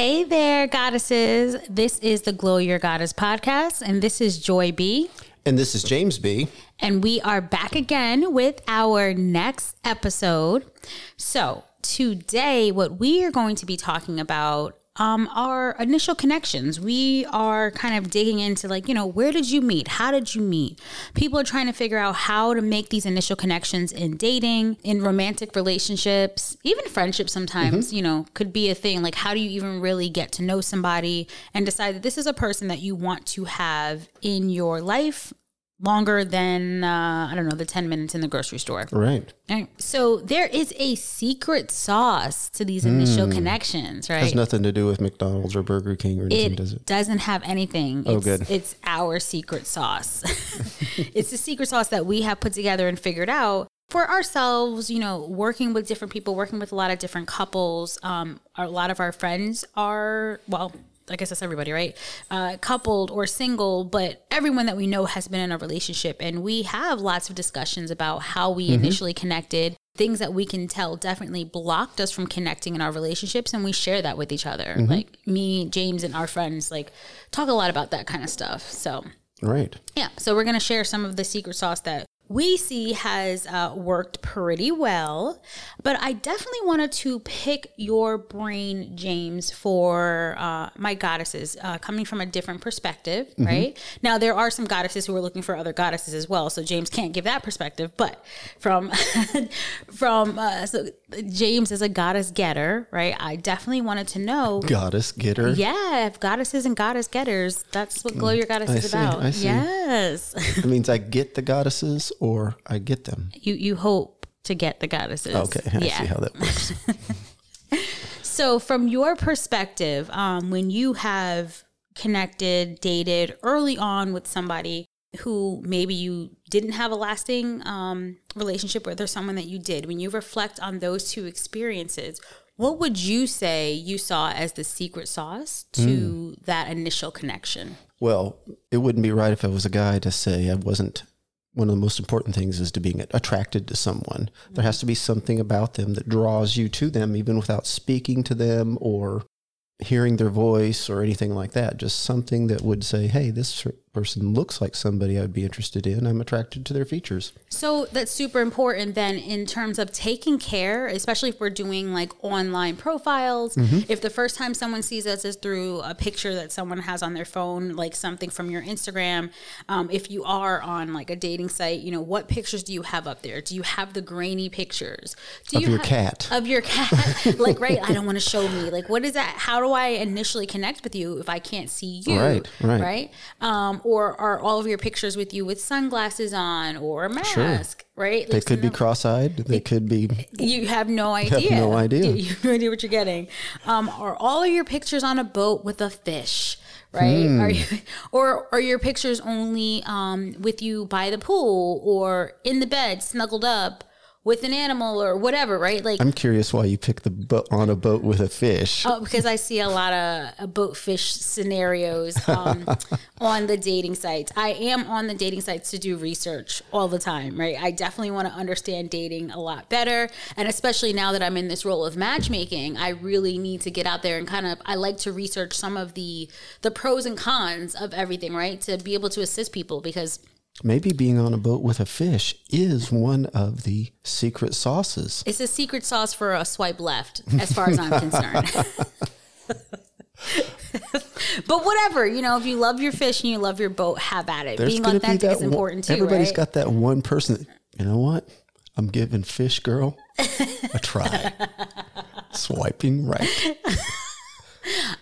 Hey there, goddesses. This is the Glow Your Goddess podcast, and this is Joy B. And this is James B. And we are back again with our next episode. So, today, what we are going to be talking about um, our initial connections. We are kind of digging into, like, you know, where did you meet? How did you meet? People are trying to figure out how to make these initial connections in dating, in romantic relationships, even friendships sometimes, you know, could be a thing. Like, how do you even really get to know somebody and decide that this is a person that you want to have in your life longer than uh, I don't know the ten minutes in the grocery store. Right. Right. So there is a secret sauce to these initial connections, right? Has nothing to do with McDonald's or Burger King or anything, it does it? doesn't have anything. Oh, it's, good. It's our secret sauce. it's the secret sauce that we have put together and figured out for ourselves. You know, working with different people, working with a lot of different couples. Um, a lot of our friends are well. I guess that's everybody, right? Uh, coupled or single, but everyone that we know has been in a relationship. And we have lots of discussions about how we initially connected, things that we can tell definitely blocked us from connecting in our relationships. And we share that with each other. Like me, James, and our friends, like talk a lot about that kind of stuff. So, Right. yeah. So we're going to share some of the secret sauce that we see has uh, worked pretty well. But I definitely wanted to pick your brain, James, for uh, my goddesses, uh, coming from a different perspective, right? Now, there are some goddesses who are looking for other goddesses as well. So James can't give that perspective. But from, from, uh, so James is a goddess getter, right? I definitely wanted to know Goddess getter. yeah, if goddesses and goddess getters, that's what Glow Your Goddess I is see, about. Yes. It means I get the goddesses or I get them. you you hope to get the goddesses. Okay. I yeah. see how that works. So from your perspective, um, when you have connected, dated early on with somebody who maybe you didn't have a lasting um, relationship with or someone that you did, when you reflect on those two experiences, what would you say you saw as the secret sauce to that initial connection? well, it wouldn't be right if I was a guy to say I wasn't. One of the most important things is to being attracted to someone. There has to be something about them that draws you to them, even without speaking to them or hearing their voice or anything like that. Just something that would say, hey, this person looks like somebody I'd be interested in. I'm attracted to their features. So that's super important then in terms of taking care, especially if we're doing like online profiles. If the first time someone sees us is through a picture that someone has on their phone, like something from your Instagram, um, if you are on like a dating site, you know, what pictures do you have up there? Do you have the grainy pictures? Do Of you your cat. Of your cat. like, right, I don't want to show me. Like, what is that? How do I initially connect with you if I can't see you? Right, right. Right. Um, or are all of your pictures with you with sunglasses on or a mask? Right. They could be some- cross-eyed. They could be. you have no idea. no idea. You have no idea what you're getting. Um, are all of your pictures on a boat with a fish? Right? Hmm. Are you, or are your pictures only um, with you by the pool or in the bed, snuggled up with an animal or whatever? Right? Like, I'm curious why you picked the boat on a boat with a fish. Oh, because I see a lot of uh, boat fish scenarios um, on the dating sites. I am on the dating sites to do research all the time, right? I definitely want to understand dating a lot better. And especially now that I'm in this role of matchmaking, I really need to get out there and kind of, I like to research some of the, the pros and cons of everything, right? To be able to assist people because Maybe being on a boat with a fish is one of the secret sauces. it's a secret sauce for a swipe left, as far as I'm concerned. but whatever, you know, if you love your fish and you love your boat, have at it. Being gonna authentic is one- important too, Everybody's right? got that one person. That, you know what? I'm giving fish girl a try. Swiping right,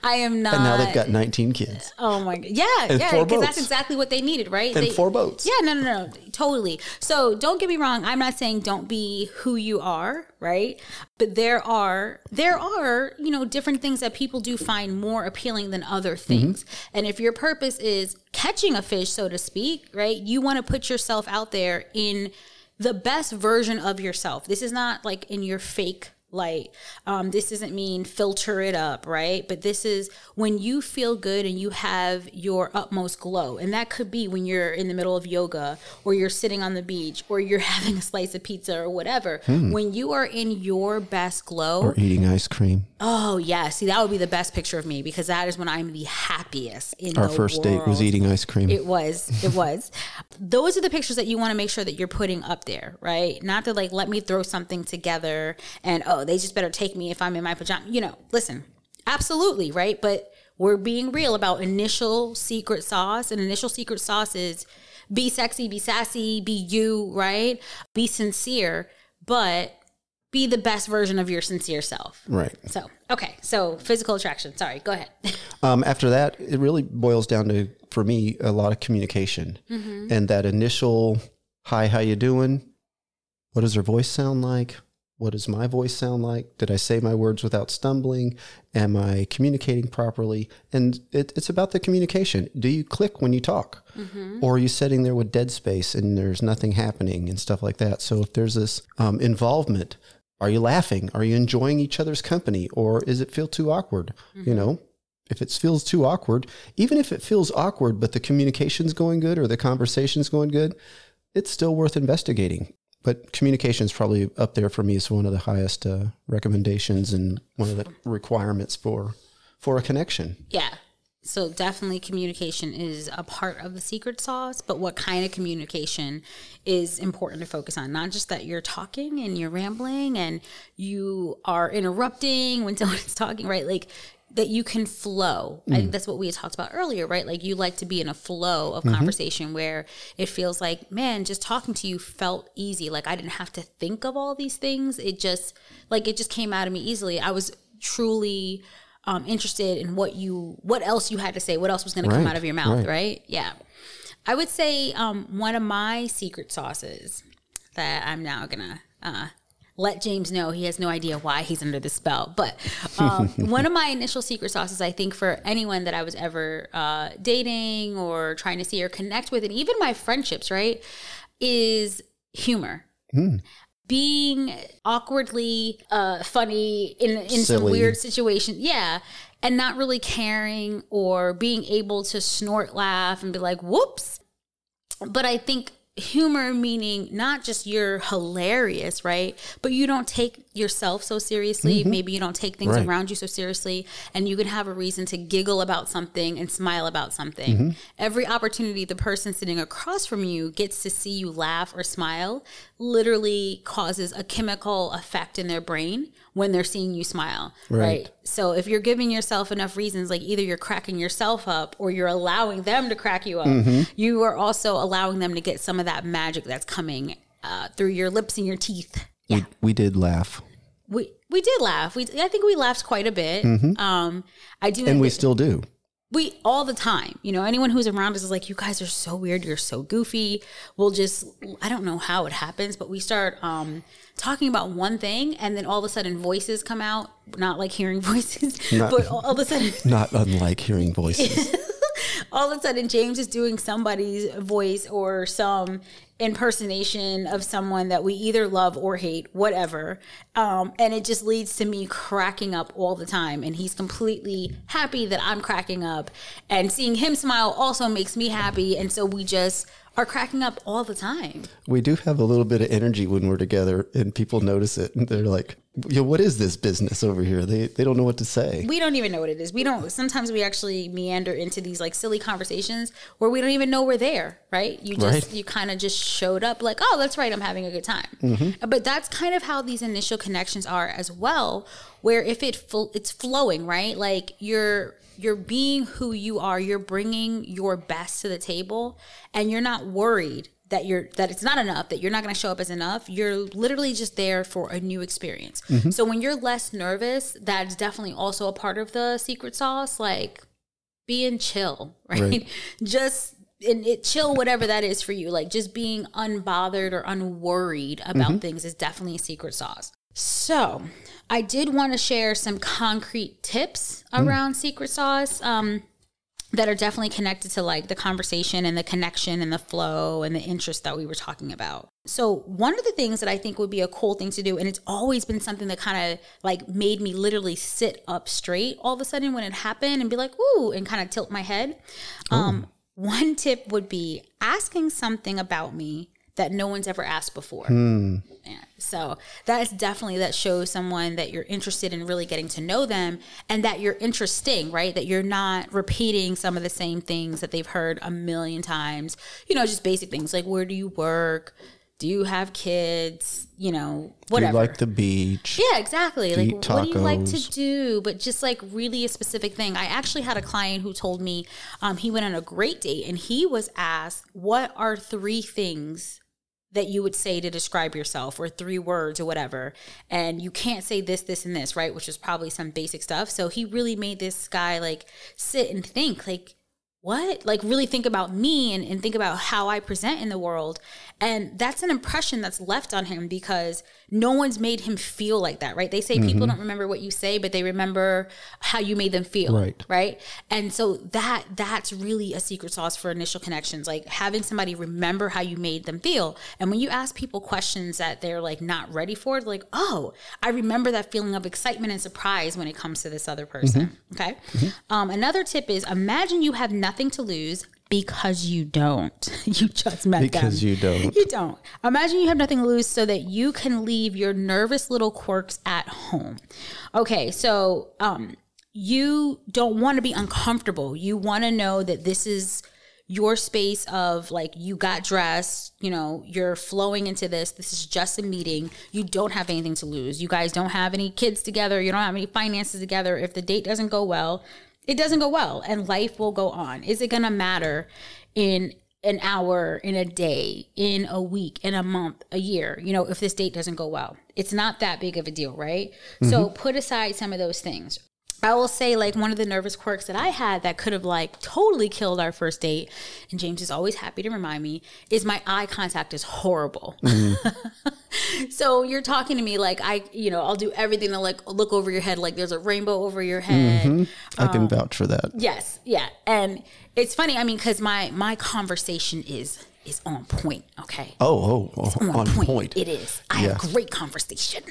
I am not. and now they've got 19 kids Oh my god! Yeah, yeah, because that's exactly what they needed, right? and They- four boats. Yeah, no, no, no, totally. So don't get me wrong. I'm not saying don't be who you are, right? But there are there are you know different things that people do find more appealing than other mm-hmm. things. And if your purpose is catching a fish, so to speak, right? You want to put yourself out there in the best version of yourself. This is not like in your fake light. Um, this doesn't mean filter it up, right? But this is when you feel good and you have your utmost glow. And that could be when you're in the middle of yoga or you're sitting on the beach or you're having a slice of pizza or whatever. When you are in your best glow, Or eating ice cream. oh, yeah. See, that would be the best picture of me because that is when I'm the happiest in Our first date was eating ice cream. It was. It was. Those are the pictures that you want to make sure that you're putting up there, right? Not to like let me throw something together and oh, they just better take me if I'm in my pajama. You know, listen, absolutely, right? But we're being real about initial secret sauce, and initial secret sauce is be sexy, be sassy, be you, right? Be sincere, but be the best version of your sincere self. right. So, okay. So, physical attraction. Sorry, go ahead. Um, after that, it really boils down to, for me, a lot of communication and that initial, hi, how you doing? What does her voice sound like? What does my voice sound like? Did I say my words without stumbling? Am I communicating properly? And it, it's about the communication. Do you click when you talk? Or are you sitting there with dead space and there's nothing happening and stuff like that? So if there's this um, involvement, are you laughing? Are you enjoying each other's company? Or is it feel too awkward? You know, if it feels too awkward, even if it feels awkward, but the communication's going good or the conversation's going good, it's still worth investigating. But communication is probably up there for me as one of the highest uh, recommendations and one of the requirements for for a connection. Yeah. So definitely communication is a part of the secret sauce, but what kind of communication is important to focus on? Not just that you're talking and you're rambling and you are interrupting when someone's talking, right? Like that you can flow. I think that's what we had talked about earlier, right? Like you like to be in a flow of conversation where it feels like, man, just talking to you felt easy. Like I didn't have to think of all these things. It just like it just came out of me easily. I was truly um, interested in what you what else you had to say, what else was going to come out of your mouth, right. right? Yeah. I would say um, one of my secret sauces that I'm now gonna uh, let James know he has no idea why he's under the spell. But um, one of my initial secret sauces, I think, for anyone that I was ever uh, dating or trying to see or connect with, and even my friendships, right, is humor. Being awkwardly uh, funny in in some weird situation, yeah, and not really caring or being able to snort laugh and be like, "Whoops." but I think humor meaning not just you're hilarious, right? But you don't take yourself so seriously. Mm-hmm. Maybe you don't take things Right. around you so seriously, and you can have a reason to giggle about something and smile about something. Mm-hmm. Every opportunity the person sitting across from you gets to see you laugh or smile literally causes a chemical effect in their brain when they're seeing you smile, Right. right? So if you're giving yourself enough reasons, like either you're cracking yourself up or you're allowing them to crack you up, mm-hmm. you are also allowing them to get some of that magic that's coming uh, through your lips and your teeth. Yeah, We, we did laugh, we we did laugh. We I think we laughed quite a bit. Um, I do. and we still do. we all the time you know anyone who's around us is like you guys are so weird you're so goofy we'll just i don't know how it happens but we start um talking about one thing and then all of a sudden voices come out not like hearing voices but all of a sudden Not unlike hearing voices. all of a sudden James is doing somebody's voice or some impersonation of someone that we either love or hate, whatever. Um, and it just leads to me cracking up all the time. And he's completely happy that I'm cracking up. And seeing him smile also makes me happy. And so we just are cracking up all the time. we do have a little bit of energy when we're together, and people notice it, and they're like, "Yo, what is this business over here?" They they don't know what to say. We don't even know what it is. We don't. Sometimes we actually meander into these like silly conversations where we don't even know we're there. Right? You just Right. you kind of just showed up like, oh, that's right. I'm having a good time. Mm-hmm. But that's kind of how these initial connections are as well. Where if it fl- it's flowing, right? Like you're you're being who you are. You're bringing your best to the table, and you're not worried that you're that it's not enough that you're not going to show up as enough you're literally just there for a new experience. Mm-hmm. So when you're less nervous that's definitely also a part of the secret sauce like being chill right, Right. just and it chill whatever that is for you like just being unbothered or unworried about mm-hmm. things is definitely a secret sauce. So i did want to share some concrete tips mm. around secret sauce. Um that are definitely connected to like the conversation and the connection and the flow and the interest that we were talking about. So, one of the things that I think would be a cool thing to do, and it's always been something that kind of like made me literally sit up straight all of a sudden when it happened and be like, ooh, and kind of tilt my head. Um, one tip would be asking something about me that no one's ever asked before. Yeah. So that is definitely that shows someone that you're interested in really getting to know them and that you're interesting, right? That you're not repeating some of the same things that they've heard a million times. You know, just basic things like where do you work? Do you have kids? You know, Do whatever. you like the beach? Yeah, exactly. Like, eat what do you like to do? But just like really a specific thing. I actually had a client who told me um, he went on a great date and he was asked, What are three things that you would say to describe yourself or three words or whatever? And you can't say this, this, and this, right? Which is probably some basic stuff. So he really made this guy like sit and think, like, what? Like, really think about me and, and think about how I present in the world. And that's an impression that's left on him because no one's made him feel like that, right? They say people mm-hmm. don't remember what you say, but they remember how you made them feel. Right. Right. And so that that's really a secret sauce for initial connections, like having somebody remember how you made them feel. And when you ask people questions that they're like not ready for, like, oh, I remember that feeling of excitement and surprise when it comes to this other person. Mm-hmm. Okay. Mm-hmm. Um, another tip is imagine you have nothing to lose because you don't. you just met them. Because you don't. You don't. Imagine you have nothing to lose so that you can leave your nervous little quirks at home. Okay, so um you don't want to be uncomfortable. You want to know that this is your space of like you got dressed, you know, you're flowing into this. This is just a meeting. You don't have anything to lose. You guys don't have any kids together. You don't have any finances together. If the date doesn't go well, it doesn't go well and life will go on. Is it going to matter in an hour, in a day, in a week, in a month, a year, you know, if this date doesn't go well? It's not that big of a deal, right? So mm-hmm. put aside some of those things. I will say, like, one of the nervous quirks that I had that could have, like, totally killed our first date, and James is always happy to remind me, is my eye contact is horrible. so you're talking to me like I, you know, I'll do everything to like look over your head, like there's a rainbow over your head. Mm-hmm. I can um, vouch for that. Yes, yeah, and it's funny. I mean, because my my conversation is is on point. Okay, Oh, oh, oh, on point. It is. I Yeah. have great conversation.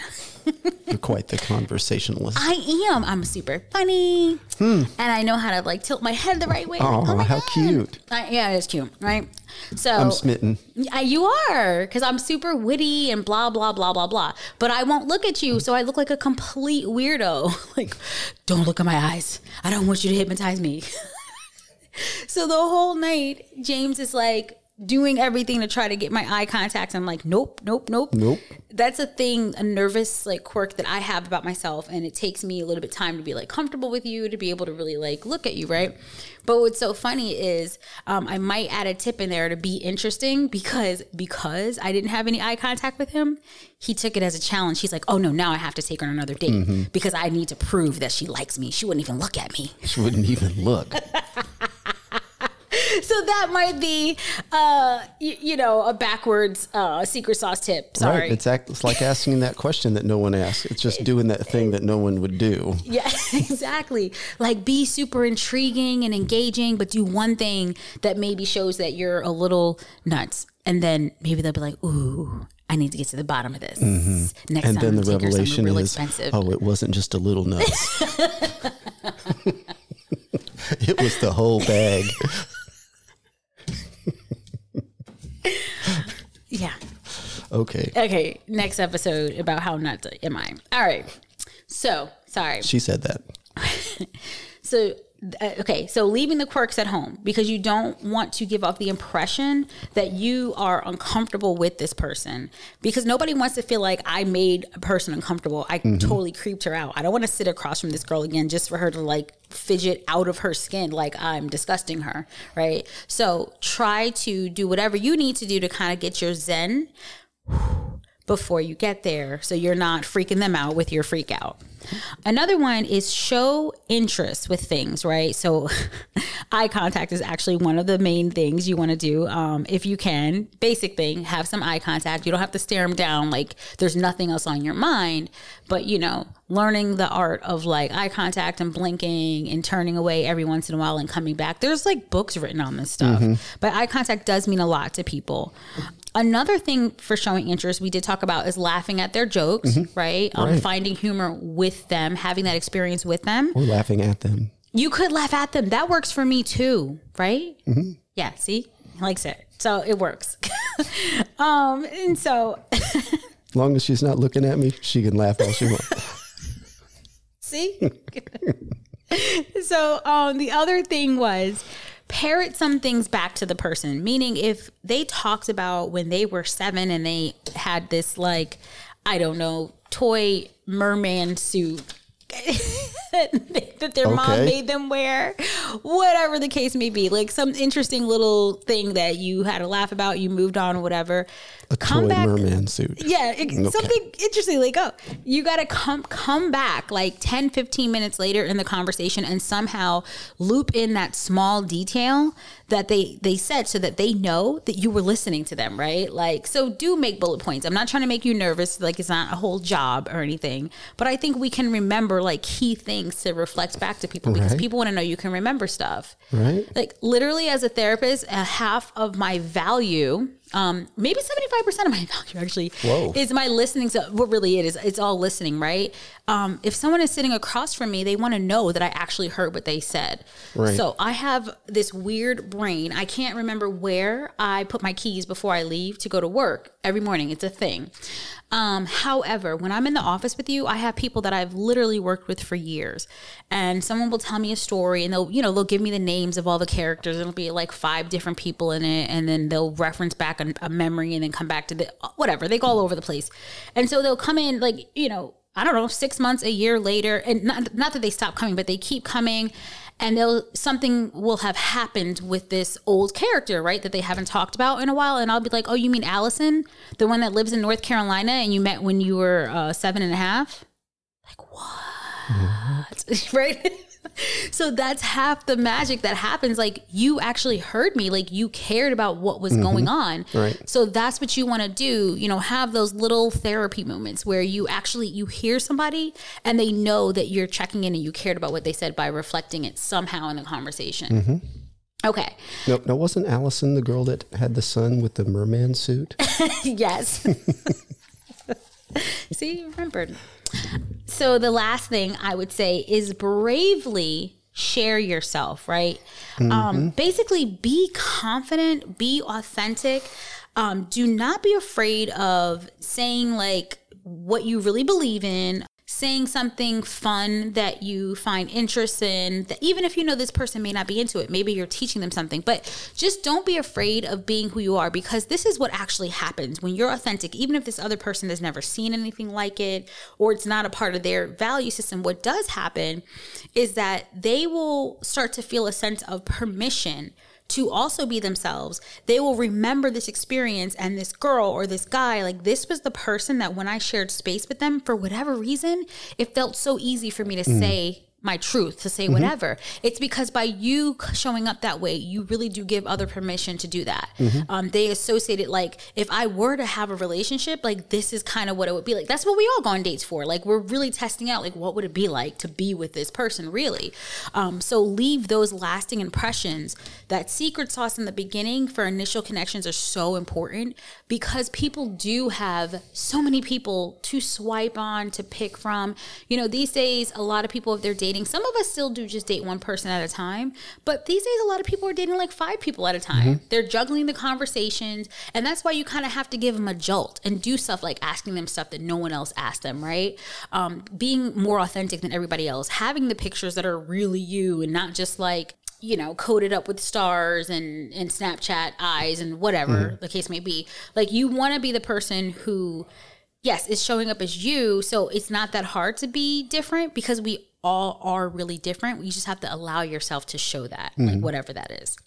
You're quite the conversationalist. I am. I'm super funny, hmm. and I know how to like tilt my head the right way. Like, oh my how God. cute. I, yeah, it's cute, right? So I'm smitten. Yeah, you are, because I'm super witty and blah blah blah blah blah. But I won't look at you, so I look like a complete weirdo. like, don't look at my eyes. I don't want you to hypnotize me. so the whole night, James is like doing everything to try to get my eye contact. I'm like, nope, nope, nope. Nope. That's a thing, a nervous like quirk that I have about myself, and it takes me a little bit time to be like comfortable with you, to be able to really like look at you, right? But what's so funny is um, I might add a tip in there to be interesting because because I didn't have any eye contact with him, he took it as a challenge. He's like, oh no, now I have to take her on another date because I need to prove that she likes me. She wouldn't even look at me. She wouldn't even look. So that might be, uh, y- you know, a backwards uh, secret sauce tip. Sorry. Right. It's, act, it's like asking that question that no one asks. It's just doing that thing that no one would do. Yeah, exactly. Like be super intriguing and engaging, but do one thing that maybe shows that you're a little nuts. And then maybe they'll be like, ooh, I need to get to the bottom of this. Next Mm-hmm. And time then I'm the gonna take her somewhere revelation is, expensive. oh, it wasn't just a little nuts. it was the whole bag. Yeah. Okay. Okay, next episode about how nuts am I. All right. So, sorry. She said that. So, Uh, okay, so leaving the quirks at home because you don't want to give off the impression that you are uncomfortable with this person because nobody wants to feel like I made a person uncomfortable. I mm-hmm. totally creeped her out. I don't want to sit across from this girl again just for her to like fidget out of her skin like I'm disgusting her, right? So, try to do whatever you need to do to kind of get your zen before you get there so you're not freaking them out with your freak out. Another one is show interest with things, right? So, eye contact is actually one of the main things you want to do. Um, if you can, basic thing, have some eye contact. You don't have to stare them down like there's nothing else on your mind, but you know, learning the art of like eye contact and blinking and turning away every once in a while and coming back. There's like books written on this stuff, but eye contact does mean a lot to people. Another thing for showing interest we did talk about is laughing at their jokes, right? Um, Right. Finding humor with them, having that experience with them. Or laughing at them. You could laugh at them. That works for me too, right? Yeah, see? He likes it. So it works. um, and so As long as she's not looking at me, she can laugh all she wants. See? so um the other thing was parrot some things back to the person. Meaning if they talked about when they were seven and they had this like, I don't know, toy merman suit that their mom made them wear, whatever the case may be, like some interesting little thing that you had to laugh about, you moved on, whatever. A toy merman suit. Yeah, it, something interesting. Like, oh, you got to come come back like 10, 15 minutes later in the conversation and somehow loop in that small detail that they they said so that they know that you were listening to them, right? Like, so do make bullet points. I'm not trying to make you nervous. Like, it's not a whole job or anything, but I think we can remember like key things to reflect back to people because Right. people want to know you can remember stuff Right? like literally as a therapist a half of my value um maybe 75% of my value actually Whoa. is my listening so what really it is it's all listening right? Um if someone is sitting across from me they want to know that i actually heard what they said. Right. so i have this weird brain. I can't remember where i put my keys before i leave to go to work every morning. It's a thing um, however, when I'm in the office with you, I have people that I've literally worked with for years, and someone will tell me a story, and they'll, you know, they'll give me the names of all the characters. It'll be like five different people in it, and then they'll reference back a, a memory, and then come back to the whatever. They go all over the place, and so they'll come in like you know, I don't know, six months, a year later, and not not that they stop coming, but they keep coming. And they'll something will have happened with this old character, right? That they haven't talked about in a while. And I'll be like, "Oh, you mean Allison, the one that lives in North Carolina, and you met when you were uh, seven and a half?" Like what? right? so that's half the magic that happens. Like you actually heard me, like you cared about what was mm-hmm. going on. Right. So that's what you want to do. You know, have those little therapy moments where you actually you hear somebody and they know that you're checking in and you cared about what they said by reflecting it somehow in the conversation. Mm-hmm. Okay. No, no, wasn't Allison the girl that had the son with the merman suit? yes. See, you remembered. So the last thing I would say is bravely share yourself, right? Um, basically, be confident, be authentic. Um, do not be afraid of saying like what you really believe in. Saying something fun that you find interest in, that even if you know this person may not be into it, maybe you're teaching them something, but just don't be afraid of being who you are because this is what actually happens when you're authentic. Even if this other person has never seen anything like it or it's not a part of their value system, what does happen is that they will start to feel a sense of permission to also be themselves. They will remember this experience and this girl or this guy, like this was the person that when I shared space with them, for whatever reason, it felt so easy for me to mm. say my truth, to say whatever. It's because by you showing up that way, you really do give other permission to do that. Um, they associate it like if I were to have a relationship, like this is kind of what it would be like. That's what we all go on dates for. Like we're really testing out, like what would it be like to be with this person, really. Um, so leave those lasting impressions. That secret sauce in the beginning for initial connections are so important because people do have so many people to swipe on, to pick from. You know, these days, a lot of people, if they're dating, some of us still do just date one person at a time, but these days, a lot of people are dating like five people at a time. They're juggling the conversations, and that's why you kind of have to give them a jolt and do stuff like asking them stuff that no one else asked them, right? Um, being more authentic than everybody else, having the pictures that are really you and not just like, you know, coated up with stars and, and Snapchat eyes and whatever the case may be. Like, you want to be the person who, yes, is showing up as you. So it's not that hard to be different because we all are really different. You just have to allow yourself to show that, like, whatever that is.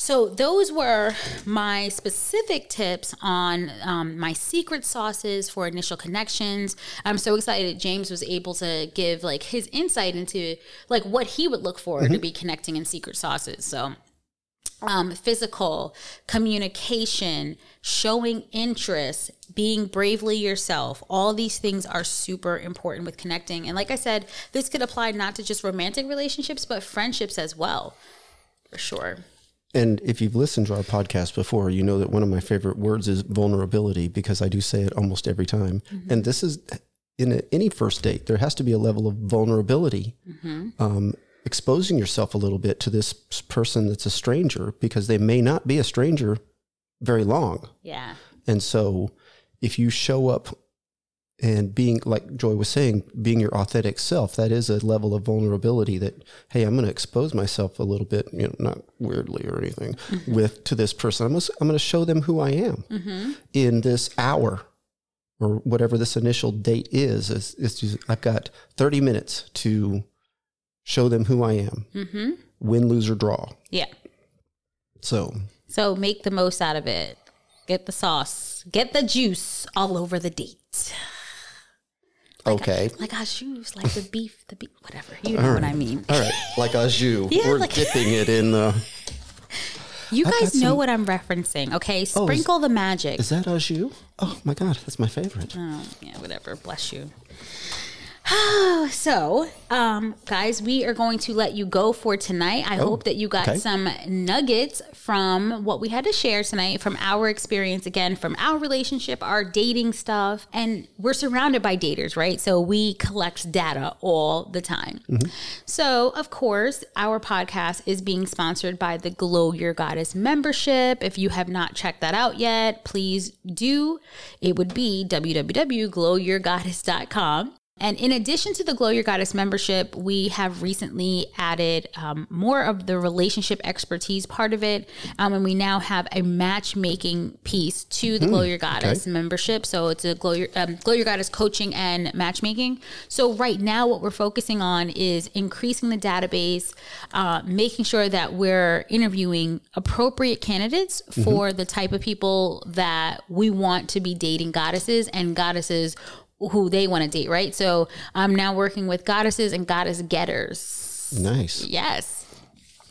So those were my specific tips on um, my secret sauces for initial connections. I'm so excited James was able to give like his insight into like what he would look for to be connecting in secret sauces. So um, physical communication, showing interest, being bravely yourself. All these things are super important with connecting. And like I said, this could apply not to just romantic relationships, but friendships as well, for sure. And if you've listened to our podcast before, you know that one of my favorite words is vulnerability because I do say it almost every time. Mm-hmm. And this is in a, any first date, there has to be a level of vulnerability. Mm-hmm. Um, exposing yourself a little bit to this person that's a stranger because they may not be a stranger very long. Yeah. And so if you show up and being like Joy was saying, being your authentic self, that is a level of vulnerability that, hey, I'm going to expose myself a little bit, you know, not weirdly or anything, mm-hmm. with to this person. I'm going to, I'm going to show them who I am mm-hmm. in this hour or whatever this initial date is. It's, it's just, I've got 30 minutes to show them who I am. Mm-hmm. Win, lose, or draw. Yeah. So. So make the most out of it. Get the sauce. Get the juice all over the date. Like okay. A, like our shoes, like the beef, the beef, whatever. You know right. what I mean. All right. Like a jus. yeah, We're like, dipping it in the. You guys know some... what I'm referencing, okay? Sprinkle oh, is, the magic. Is that a jus? Oh my God, that's my favorite. Oh, yeah, whatever. Bless you. so, um, guys, we are going to let you go for tonight. I oh, hope that you got okay. some nuggets from what we had to share tonight, from our experience, again, from our relationship, our dating stuff. And we're surrounded by daters, right? So we collect data all the time. Mm-hmm. So, of course, our podcast is being sponsored by the Glow Your Goddess membership. If you have not checked that out yet, please do. It would be www.glowyourgoddess.com. And in addition to the Glow Your Goddess membership, we have recently added um, more of the relationship expertise part of it. Um, and we now have a matchmaking piece to the mm, Glow Your Goddess okay. membership. So it's a Glow Your, um, Glow Your Goddess coaching and matchmaking. So right now, what we're focusing on is increasing the database, uh, making sure that we're interviewing appropriate candidates mm-hmm. for the type of people that we want to be dating goddesses and goddesses who they want to date, right? So I'm now working with goddesses and goddess getters. Nice. Yes.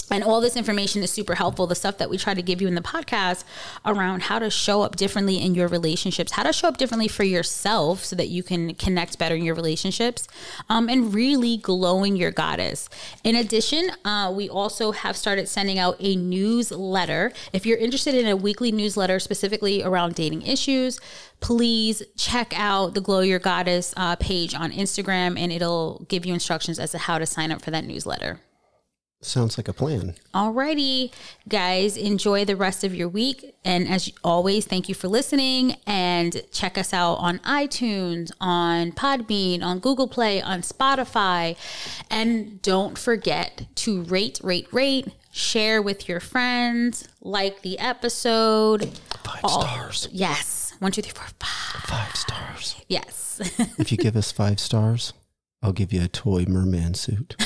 And all this information is super helpful. The stuff that we try to give you in the podcast around how to show up differently in your relationships, how to show up differently for yourself so that you can connect better in your relationships, um, and really glowing your goddess. In addition, uh, we also have started sending out a newsletter. If you're interested in a weekly newsletter specifically around dating issues, please check out the Glow Your Goddess uh, page on Instagram, and it'll give you instructions as to how to sign up for that newsletter. Sounds like a plan. Alrighty, guys, enjoy the rest of your week. And as always, thank you for listening. And check us out on iTunes, on Podbean, on Google Play, on Spotify. And don't forget to rate, rate, rate, share with your friends, like the episode. Five All, stars. Yes. One, two, three, four, five. Five stars. Yes. if you give us five stars, I'll give you a toy merman suit.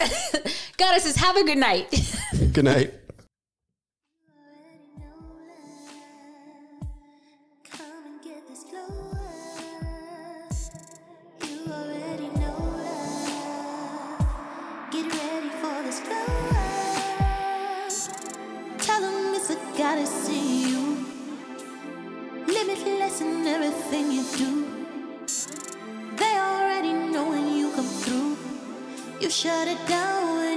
Goddesses, have a good night. good night. gotta see you. Limitless in everything you do. You shut it down